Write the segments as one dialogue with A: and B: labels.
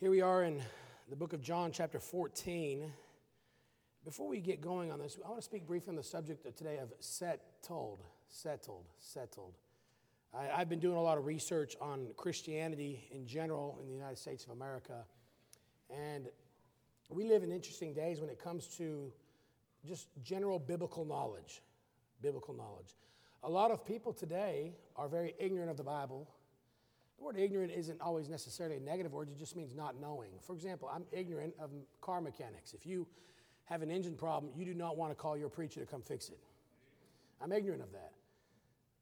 A: Here we are in the book of John, chapter 14. Before we get going on this, I want to speak briefly on the subject of today of settled, settled, settled. I, have been doing a lot of research on Christianity in general in the United States of America. And we live in interesting days when it comes to just general biblical knowledge. Biblical knowledge. A lot of people today are very ignorant of the Bible the word ignorant isn't always necessarily a negative word, it just means not knowing. For example, I'm ignorant of car mechanics. If you have an engine problem, you do not want to call your preacher to come fix it. I'm ignorant of that.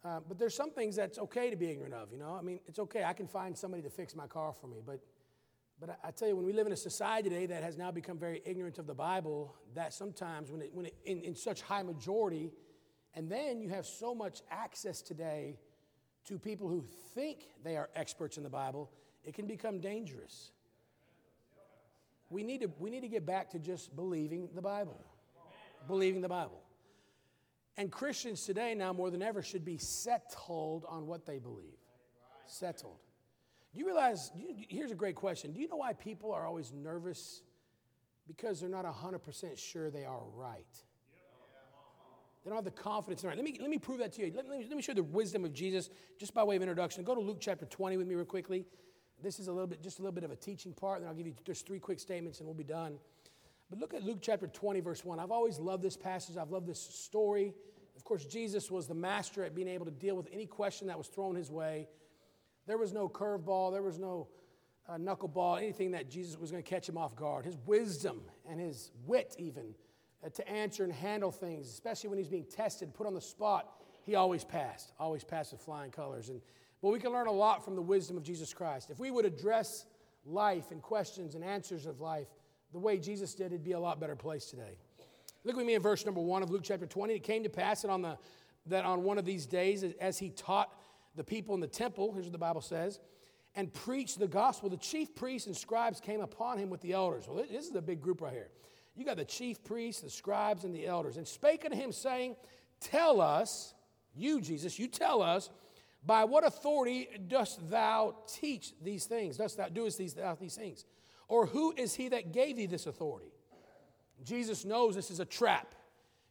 A: Uh, but there's some things that's okay to be ignorant of, you know? I mean, it's okay. I can find somebody to fix my car for me. But, but I, I tell you, when we live in a society today that has now become very ignorant of the Bible, that sometimes when it, when it in, in such high majority, and then you have so much access today to people who think they are experts in the Bible, it can become dangerous. We need to, we need to get back to just believing the Bible. Believing the Bible. And Christians today, now more than ever, should be settled on what they believe. Settled. Do you realize? Here's a great question. Do you know why people are always nervous? Because they're not 100% sure they are right. They don't have the confidence in it. Let me, let me prove that to you. Let, let, me, let me show you the wisdom of Jesus just by way of introduction. Go to Luke chapter 20 with me real quickly. This is a little bit, just a little bit of a teaching part, and I'll give you just three quick statements and we'll be done. But look at Luke chapter 20, verse 1. I've always loved this passage. I've loved this story. Of course, Jesus was the master at being able to deal with any question that was thrown his way. There was no curveball, there was no uh, knuckleball, anything that Jesus was going to catch him off guard. His wisdom and his wit, even, Uh, to answer and handle things, especially when he's being tested, put on the spot, he always passed, always passed with flying colors. And, but we can learn a lot from the wisdom of Jesus Christ. If we would address life and questions and answers of life the way Jesus did, it'd be a lot better place today. Look with me in verse number one of Luke chapter 20. It came to pass that on, the, that on one of these days, as he taught the people in the temple, here's what the Bible says, and preached the gospel, the chief priests and scribes came upon him with the elders. Well, this is a big group right here. You got the chief priests, the scribes, and the elders, and spake unto him, saying, Tell us, you, Jesus, you tell us, by what authority dost thou teach these things? Dost thou doest these, these things? Or who is he that gave thee this authority? Jesus knows this is a trap.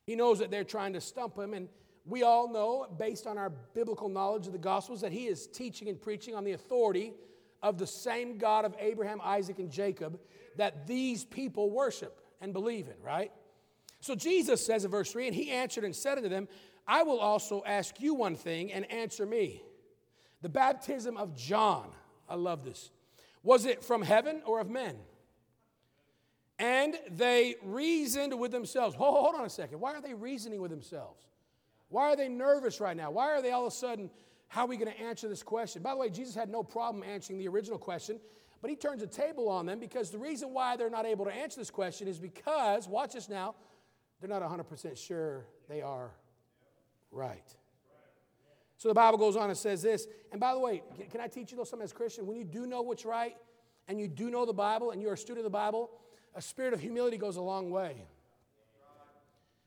A: He knows that they're trying to stump him, and we all know, based on our biblical knowledge of the Gospels, that he is teaching and preaching on the authority of the same God of Abraham, Isaac, and Jacob that these people worship and believe in, right? So Jesus says in verse 3 And he answered and said unto them, I will also ask you one thing and answer me. The baptism of John, I love this. Was it from heaven or of men? And they reasoned with themselves. Hold, hold on a second. Why are they reasoning with themselves? Why are they nervous right now? Why are they all of a sudden, how are we going to answer this question? By the way, Jesus had no problem answering the original question but he turns a table on them because the reason why they're not able to answer this question is because, watch this now, they're not 100% sure they are right. So the Bible goes on and says this. And by the way, can I teach you though something as a Christian? When you do know what's right and you do know the Bible and you're a student of the Bible, a spirit of humility goes a long way.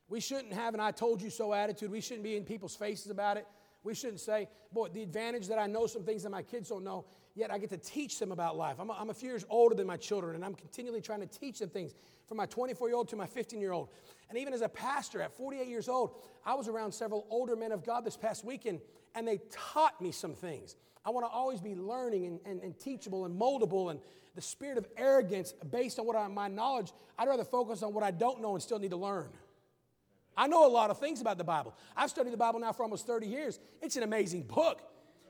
A: We shouldn't have an I told you so attitude. We shouldn't be in people's faces about it. We shouldn't say, boy, the advantage that I know some things that my kids don't know yet I get to teach them about life. I'm a, I'm a few years older than my children, and I'm continually trying to teach them things from my 24 year old to my 15 year old. And even as a pastor at 48 years old, I was around several older men of God this past weekend, and they taught me some things. I want to always be learning and, and, and, teachable and moldable, and the spirit of arrogance based on what I, my knowledge, I'd rather focus on what I don't know and still need to learn. I know a lot of things about the Bible. I've studied the Bible now for almost 30 years. It's an amazing book.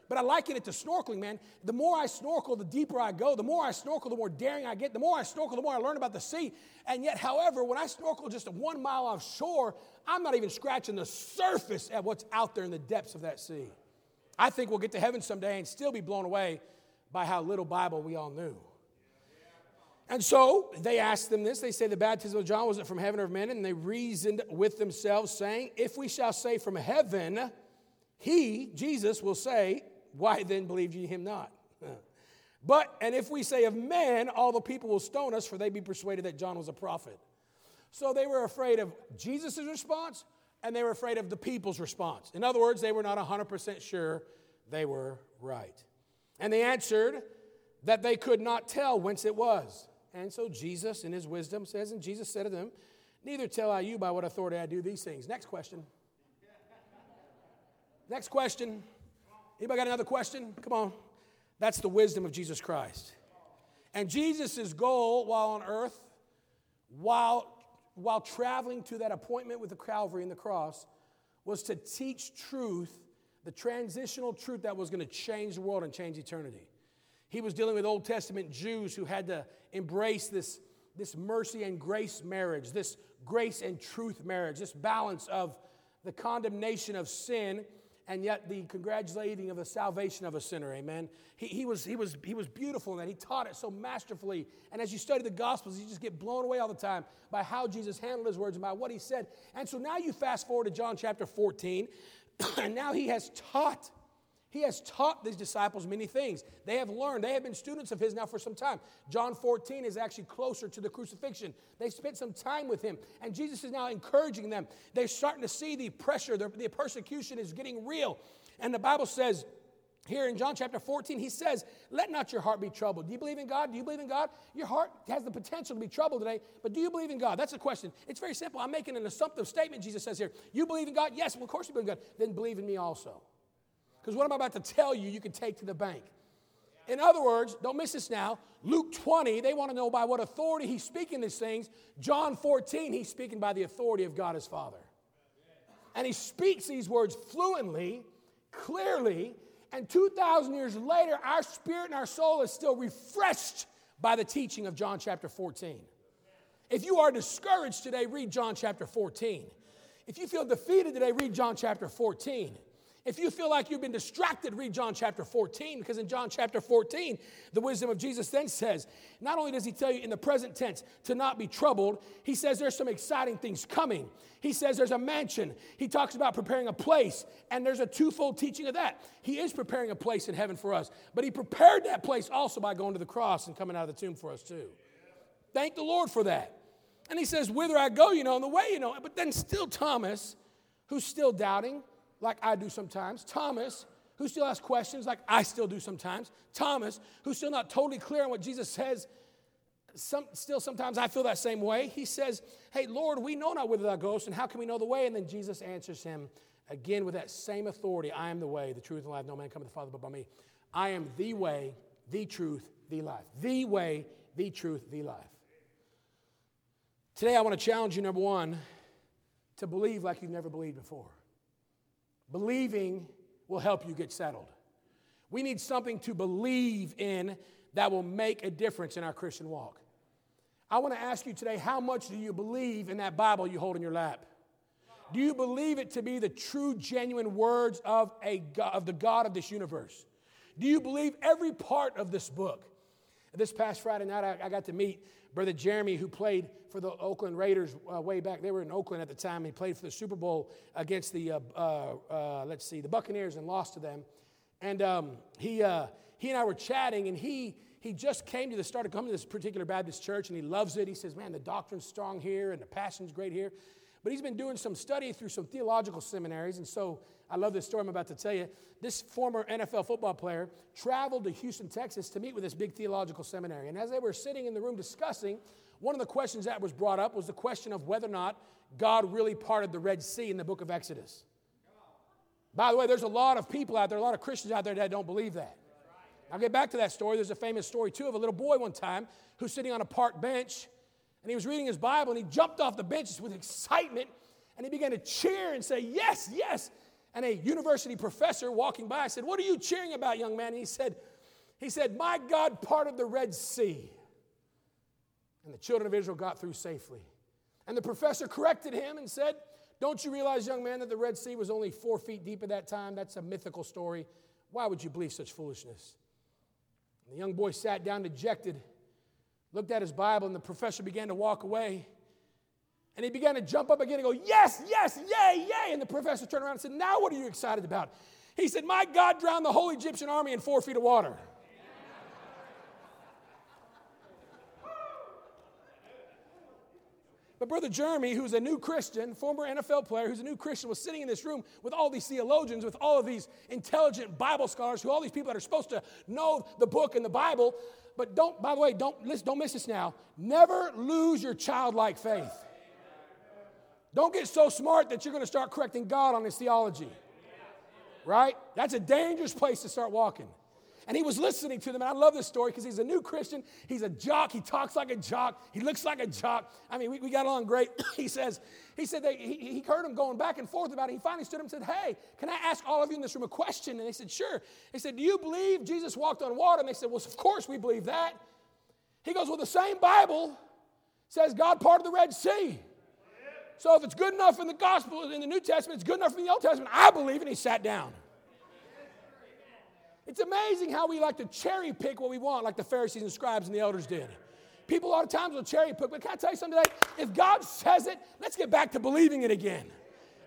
A: But I liken it to snorkeling, man. The more I snorkel, the deeper I go. The more I snorkel, the more daring I get. The more I snorkel, the more I learn about the sea. And yet, however, when I snorkel just one mile offshore, I'm not even scratching the surface at what's out there in the depths of that sea. I think we'll get to heaven someday and still be blown away by how little Bible we all knew. And so they asked them this. They say, The baptism of John was it from heaven or of men? And they reasoned with themselves, saying, If we shall say from heaven, he, Jesus, will say, why then believed ye him not? But, and if we say of men, all the people will stone us, for they be persuaded that John was a prophet. So they were afraid of Jesus' response, and they were afraid of the people's response. In other words, they were not 100% sure they were right. And they answered that they could not tell whence it was. And so Jesus, in his wisdom, says, And Jesus said to them, Neither tell I you by what authority I do these things. Next question. Next question. Anybody got another question? Come on. That's the wisdom of Jesus Christ. And Jesus' goal while on earth, while, while traveling to that appointment with the Calvary and the cross, was to teach truth, the transitional truth that was going to change the world and change eternity. He was dealing with Old Testament Jews who had to embrace this, this mercy and grace marriage, this grace and truth marriage, this balance of the condemnation of sin and yet the congratulating of the salvation of a sinner. Amen. He, he, was, he, was, he was beautiful in that. He taught it so masterfully. And as you study the Gospels, you just get blown away all the time by how Jesus handled his words and by what he said. And so now you fast forward to John chapter 14, and now he has taught he has taught these disciples many things. They have learned. They have been students of his now for some time. John 14 is actually closer to the crucifixion. They spent some time with him, and Jesus is now encouraging them. They're starting to see the pressure, the, persecution is getting real. And the Bible says, here in John chapter 14, he says, Let not your heart be troubled. Do you believe in God? Do you believe in God? Your heart has the potential to be troubled today, but do you believe in God? That's the question. It's very simple. I'm making an assumptive statement, Jesus says here. You believe in God? Yes, well, of course you believe in God. Then believe in me also. Because what I'm about to tell you, you can take to the bank. In other words, don't miss this now. Luke 20, they want to know by what authority he's speaking these things. John 14, he's speaking by the authority of God his Father. And he speaks these words fluently, clearly, and 2,000 years later, our spirit and our soul is still refreshed by the teaching of John chapter 14. If you are discouraged today, read John chapter 14. If you feel defeated today, read John chapter 14. If you feel like you've been distracted, read John chapter 14, because in John chapter 14, the wisdom of Jesus then says, not only does he tell you in the present tense to not be troubled, he says there's some exciting things coming. He says there's a mansion. He talks about preparing a place, and there's a twofold teaching of that. He is preparing a place in heaven for us, but he prepared that place also by going to the cross and coming out of the tomb for us too. Thank the Lord for that. And he says, Whither I go, you know, in the way, you know. But then still Thomas, who's still doubting, like I do sometimes. Thomas, who still asks questions like I still do sometimes. Thomas, who's still not totally clear on what Jesus says. Some, still, sometimes I feel that same way. He says, Hey, Lord, we know not whither thou goest, and how can we know the way? And then Jesus answers him again with that same authority I am the way, the truth, and the life. No man cometh to the Father but by me. I am the way, the truth, the life. The way, the truth, the life. Today, I want to challenge you, number one, to believe like you've never believed before. Believing will help you get settled. We need something to believe in that will make a difference in our Christian walk. I want to ask you today how much do you believe in that Bible you hold in your lap? Do you believe it to be the true, genuine words of, a God, of the God of this universe? Do you believe every part of this book? This past Friday night, I, I got to meet Brother Jeremy, who played for the Oakland Raiders uh, way back. They were in Oakland at the time. He played for the Super Bowl against the, uh, uh, uh let's see, the Buccaneers and lost to them. And um, he, uh, he and I were chatting, and he, he just came to the start of coming to this particular Baptist church, and he loves it. He says, Man, the doctrine's strong here, and the passion's great here. But he's been doing some study through some theological seminaries, and so I love this story I'm about to tell you. This former NFL football player traveled to Houston, Texas to meet with this big theological seminary. And as they were sitting in the room discussing, one of the questions that was brought up was the question of whether or not God really parted the Red Sea in the book of Exodus. By the way, there's a lot of people out there, a lot of Christians out there that don't believe that. I'll get back to that story. There's a famous story, too, of a little boy one time who's sitting on a park bench and he was reading his Bible and he jumped off the bench with excitement and he began to cheer and say, Yes, yes. And a university professor walking by said, What are you cheering about, young man? And he said, he said, My God parted the Red Sea. And the children of Israel got through safely. And the professor corrected him and said, Don't you realize, young man, that the Red Sea was only four feet deep at that time? That's a mythical story. Why would you believe such foolishness? And the young boy sat down dejected, looked at his Bible, and the professor began to walk away. And he began to jump up again and go, Yes, yes, yay, yay. And the professor turned around and said, Now what are you excited about? He said, My God drowned the whole Egyptian army in four feet of water. But Brother Jeremy, who's a new Christian, former NFL player, who's a new Christian, was sitting in this room with all these theologians, with all of these intelligent Bible scholars, who all these people that are supposed to know the book and the Bible. But don't, by the way, don't, don't miss this now. Never lose your childlike faith. Don't get so smart that you're going to start correcting God on his theology. Right? That's a dangerous place to start walking. And he was listening to them. And I love this story because he's a new Christian. He's a jock. He talks like a jock. He looks like a jock. I mean, we, we got along great. he says, he said that he, he heard him going back and forth about it. He finally stood up and said, Hey, can I ask all of you in this room a question? And they said, Sure. He said, Do you believe Jesus walked on water? And they said, Well, of course we believe that. He goes, Well, the same Bible says God parted the Red Sea. So if it's good enough in the gospel, in the New Testament, it's good enough in the Old Testament. I believe, and he sat down. It's amazing how we like to cherry pick what we want, like the Pharisees and scribes and the elders did. People a lot of times will cherry pick, but can I tell you something today? If God says it, let's get back to believing it again.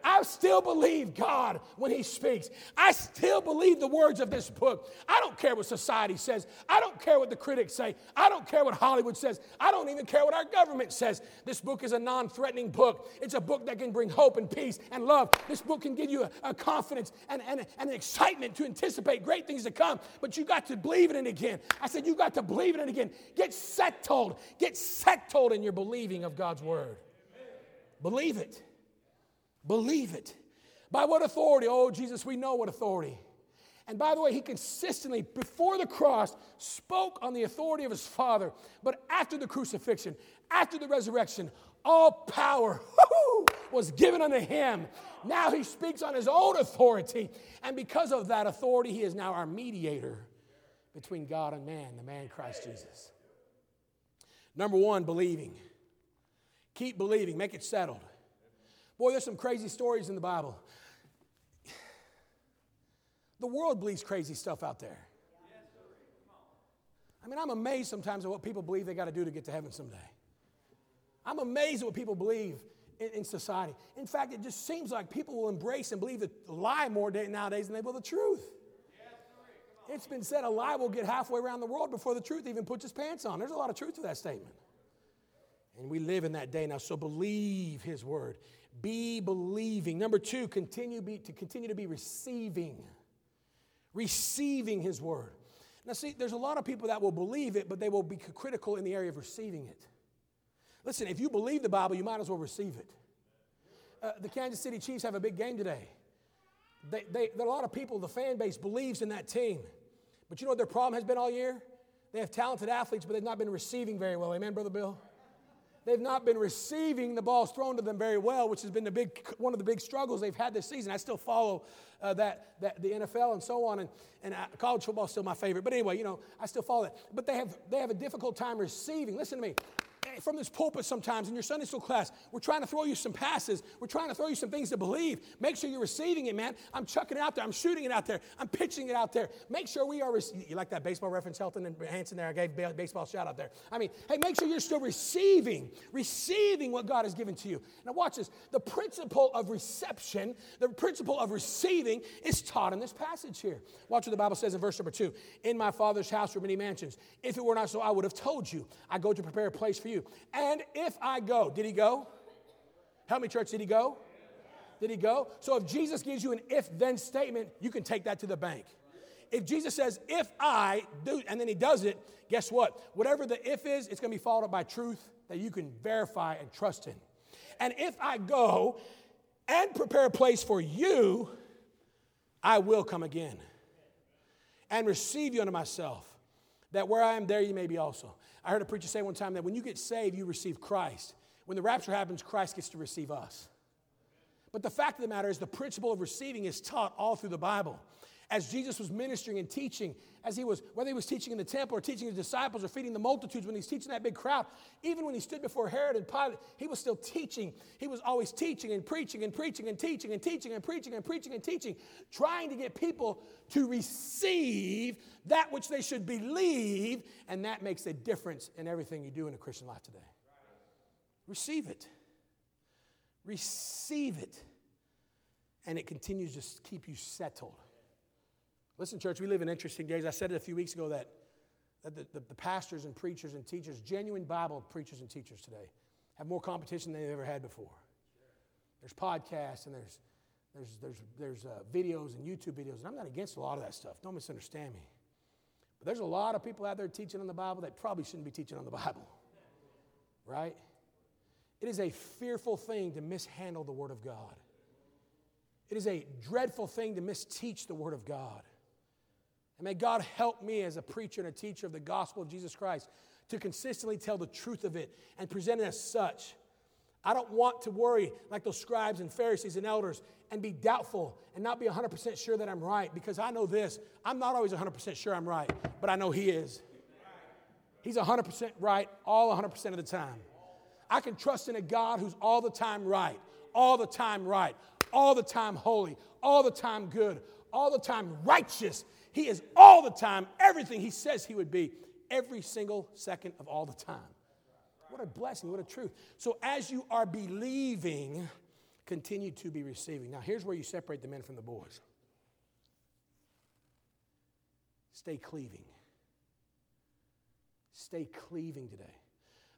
A: I still believe God when He speaks. I still believe the words of this book. I don't care what society says. I don't care what the critics say. I don't care what Hollywood says. I don't even care what our government says. This book is a non threatening book. It's a book that can bring hope and peace and love. This book can give you a, a confidence and, and, and an excitement to anticipate great things to come, but you got to believe in it again. I said, You got to believe in it again. Get settled. Get settled in your believing of God's word. Believe it. Believe it. By what authority? Oh, Jesus, we know what authority. And by the way, he consistently, before the cross, spoke on the authority of his Father. But after the crucifixion, after the resurrection, all power was given unto him. Now he speaks on his own authority. And because of that authority, he is now our mediator between God and man, the man Christ Jesus. Number one, believing. Keep believing, make it settled. Boy, there's some crazy stories in the Bible. The world believes crazy stuff out there. I mean, I'm amazed sometimes at what people believe they got to do to get to heaven someday. I'm amazed at what people believe in, in, society. In fact, it just seems like people will embrace and believe the lie more day, nowadays than they will the truth. It's been said a lie will get halfway around the world before the truth even puts its pants on. There's a lot of truth to that statement. And we live in that day now, so believe his word. Be believing. Number two, continue be, to continue to be receiving. Receiving his word. Now, see, there's a lot of people that will believe it, but they will be critical in the area of receiving it. Listen, if you believe the Bible, you might as well receive it. Uh, the Kansas City Chiefs have a big game today. They, they, there are a lot of people, the fan base believes in that team. But you know what their problem has been all year? They have talented athletes, but they've not been receiving very well. Amen, Brother Bill? They've not been receiving the balls thrown to them very well, which has been the big, one of the big struggles they've had this season. I still follow uh, that, that, the NFL and so on, and, and uh, college football is still my favorite. But anyway, you know, I still follow it. But they have, they have a difficult time receiving. Listen to me from this pulpit sometimes in your Sunday school class, we're trying to throw you some passes. We're trying to throw you some things to believe. Make sure you're receiving it, man. I'm chucking it out there. I'm shooting it out there. I'm pitching it out there. Make sure we are. Rec- you like that baseball reference, Helton and Hanson there? I gave baseball shout out there. I mean, hey, make sure you're still receiving, receiving what God has given to you. Now, watch this. The principle of reception, the principle of receiving is taught in this passage here. Watch what the Bible says in verse number two. In my Father's house are many mansions. If it were not so, I would have told you. I go to prepare a place for you. And if I go, did he go? Help me, church, did he go? Did he go? So if Jesus gives you an if then statement, you can take that to the bank. If Jesus says, if I do, and then he does it, guess what? Whatever the if is, it's going to be followed up by truth that you can verify and trust in. And if I go and prepare a place for you, I will come again and receive you unto myself, that where I am, there you may be also. I heard a preacher say one time that when you get saved, you receive Christ. When the rapture happens, Christ gets to receive us. But the fact of the matter is, the principle of receiving is taught all through the Bible. As Jesus was ministering and teaching, as he was, whether he was teaching in the temple or teaching his disciples or feeding the multitudes, when he's teaching that big crowd, even when he stood before Herod and Pilate, he was still teaching. He was always teaching and preaching and preaching and teaching and teaching and preaching and preaching and teaching, trying to get people to receive that which they should believe, and that makes a difference in everything you do in a Christian life today. Receive it. Receive it. And it continues to keep you settled. Listen, church, we live in interesting days. I said it a few weeks ago that, that the, the, the pastors and preachers and teachers, genuine Bible preachers and teachers today, have more competition than they've ever had before. There's podcasts and there's, there's, there's, there's uh, videos and YouTube videos, and I'm not against a lot of that stuff. Don't misunderstand me. But there's a lot of people out there teaching on the Bible that probably shouldn't be teaching on the Bible, right? It is a fearful thing to mishandle the Word of God. It is a dreadful thing to misteach the Word of God. And may God help me as a preacher and a teacher of the gospel of Jesus Christ to consistently tell the truth of it and present it as such. I don't want to worry like those scribes and Pharisees and elders and be doubtful and not be 100% sure that I'm right because I know this. I'm not always 100% sure I'm right, but I know He is. He's 100% right all 100% of the time. I can trust in a God who's all the time right, all the time right, all the time holy, all the time good, all the time righteous. He is all the time everything He says He would be every single second of all the time. What a blessing, what a truth. So, as you are believing, continue to be receiving. Now, here's where you separate the men from the boys stay cleaving. Stay cleaving today.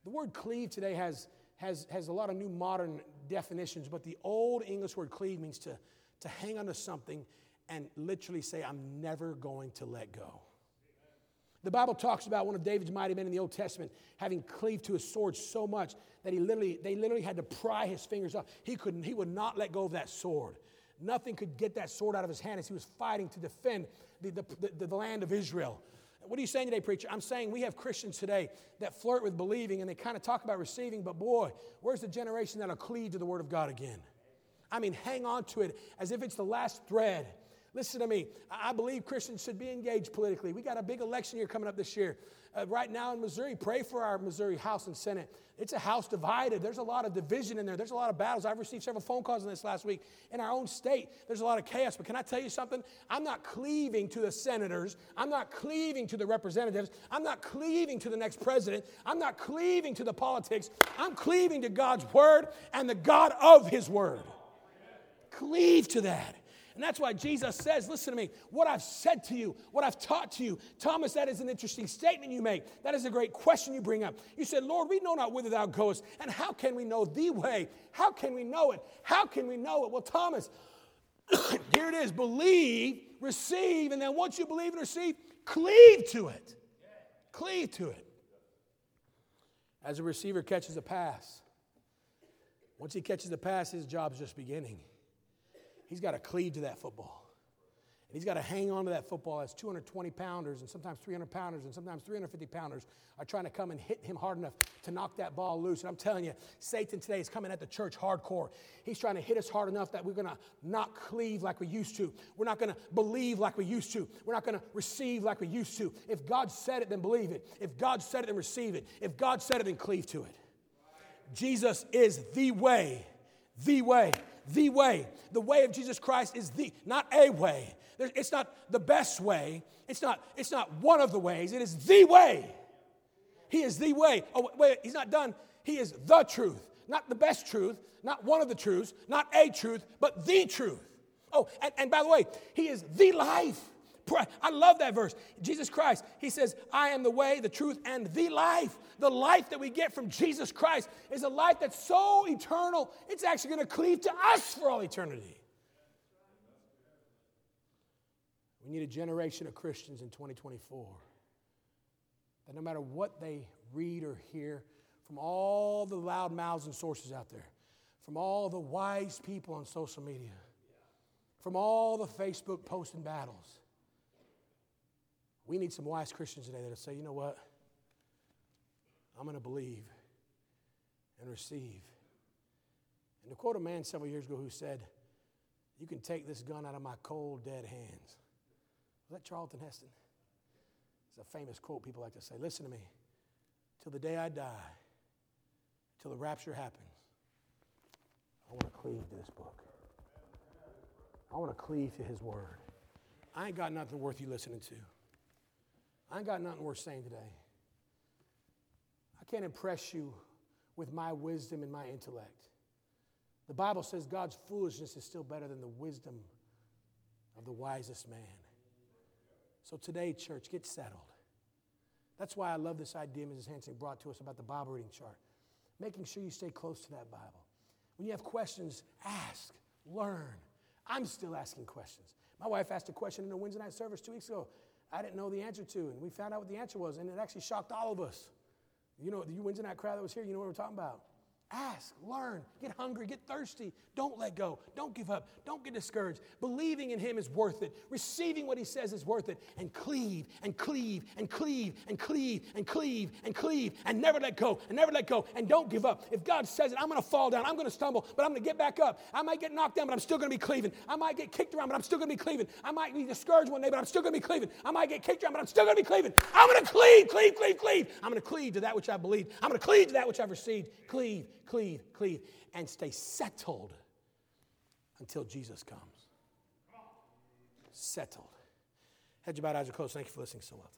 A: The word cleave today has, has, has a lot of new modern definitions, but the old English word cleave means to, to hang onto something and literally say, I'm never going to let go. The Bible talks about one of David's mighty men in the Old Testament having cleaved to his sword so much that he literally, they literally had to pry his fingers off. He couldn't, he would not let go of that sword. Nothing could get that sword out of his hand as he was fighting to defend the, the, the, the land of Israel. What are you saying today, preacher? I'm saying we have Christians today that flirt with believing and they kind of talk about receiving, but boy, where's the generation that'll cleave to the Word of God again? I mean, hang on to it as if it's the last thread. Listen to me. I believe Christians should be engaged politically. We got a big election year coming up this year. Uh, right now in Missouri, pray for our Missouri House and Senate. It's a house divided. There's a lot of division in there. There's a lot of battles. I've received several phone calls on this last week. In our own state, there's a lot of chaos. But can I tell you something? I'm not cleaving to the senators. I'm not cleaving to the representatives. I'm not cleaving to the next president. I'm not cleaving to the politics. I'm cleaving to God's word and the God of his word. Cleave to that. And that's why Jesus says, listen to me, what I've said to you, what I've taught to you. Thomas, that is an interesting statement you make. That is a great question you bring up. You said, Lord, we know not whither thou goest, and how can we know the way? How can we know it? How can we know it? Well, Thomas, here it is believe, receive, and then once you believe and receive, cleave to it. Cleave to it. As a receiver catches a pass, once he catches the pass, his job's just beginning he's got to cleave to that football. And he's got to hang on to that football as 220 pounders and sometimes 300 pounders and sometimes 350 pounders are trying to come and hit him hard enough to knock that ball loose. And I'm telling you, Satan today is coming at the church hardcore. He's trying to hit us hard enough that we're going to not cleave like we used to. We're not going to believe like we used to. We're not going to receive like we used to. If God said it, then believe it. If God said it, then receive it. If God said it, then cleave to it. Jesus is the way, the way the way. The way of Jesus Christ is the, not a way. It's not the best way. It's not, it's not one of the ways. It is the way. He is the way. Oh, wait, he's not done. He is the truth. Not the best truth, not one of the truths, not a truth, but the truth. Oh, and, and by the way, he is the life. I love that verse. Jesus Christ, he says, I am the way, the truth, and the life. The life that we get from Jesus Christ is a life that's so eternal, it's actually going to cleave to us for all eternity. We need a generation of Christians in 2024 that no matter what they read or hear from all the loud mouths and sources out there, from all the wise people on social media, from all the Facebook posts and battles, we need some wise Christians today that'll say, you know what? I'm going to believe and receive. And to quote a man several years ago who said, You can take this gun out of my cold, dead hands. Was that Charlton Heston? It's a famous quote people like to say. Listen to me. Till the day I die, till the rapture happens, I want to cleave to this book. I want to cleave to his word. I ain't got nothing worth you listening to. I ain't got nothing worth saying today. I can't impress you with my wisdom and my intellect. The Bible says God's foolishness is still better than the wisdom of the wisest man. So today, church, get settled. That's why I love this idea Mrs. Hanson brought to us about the Bible reading chart. making sure you stay close to that Bible. When you have questions, ask, learn. I'm still asking questions. My wife asked a question in a Wednesday night service two weeks ago. I didn't know the answer to, and we found out what the answer was, and it actually shocked all of us. You know, the Wednesday night crowd that was here, you know what we're talking about. Ask, learn, get hungry, get thirsty. Don't let go. Don't give up. Don't get discouraged. Believing in Him is worth it. Receiving what He says is worth it. And cleave and cleave and cleave and cleave and cleave and cleave and never let go and never let go and don't give up. If God says it, I'm going to fall down. I'm going to stumble, but I'm going to get back up. I might get knocked down, but I'm still going to be cleaving. I might get kicked around, but I'm still going to be cleaving. I might be discouraged one day, but I'm still going to be cleaving. I might get kicked around, but I'm still going to be cleaving. I'm going to cleave, cleave, cleave, cleave. I'm going to cleave to that which I believe. I'm going to cleave to that which I've received. Cleave, cleave, cleave, and stay settled until Jesus comes. Settled. Head your bowed eyes are closed. Thank you for listening so well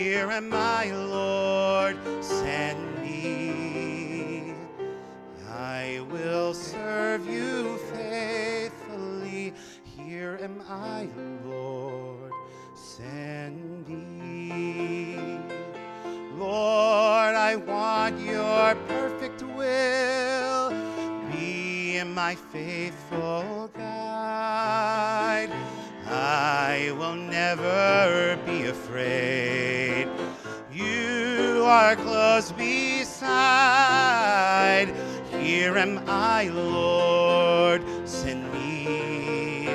B: Here am I, Lord, send me. I will serve you faithfully. Here am I, Lord, send me. Lord, I want your perfect will. Be my faithful I will never be afraid. You are close beside. Here am I, Lord, send me.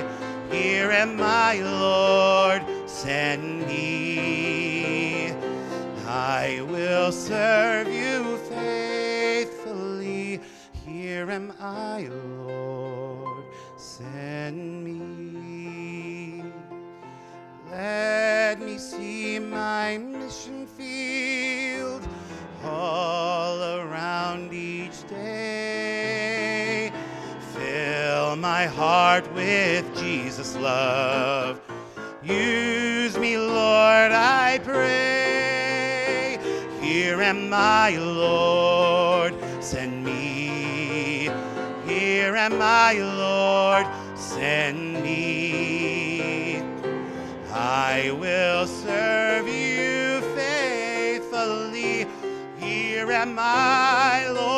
B: Here am I, Lord, send me. I will serve you faithfully. Here am I, Lord, send heart with Jesus' love. Use me, Lord, I pray. Here am I, Lord, send me. Here am I, Lord, send me. I will serve you faithfully. Here am I, Lord.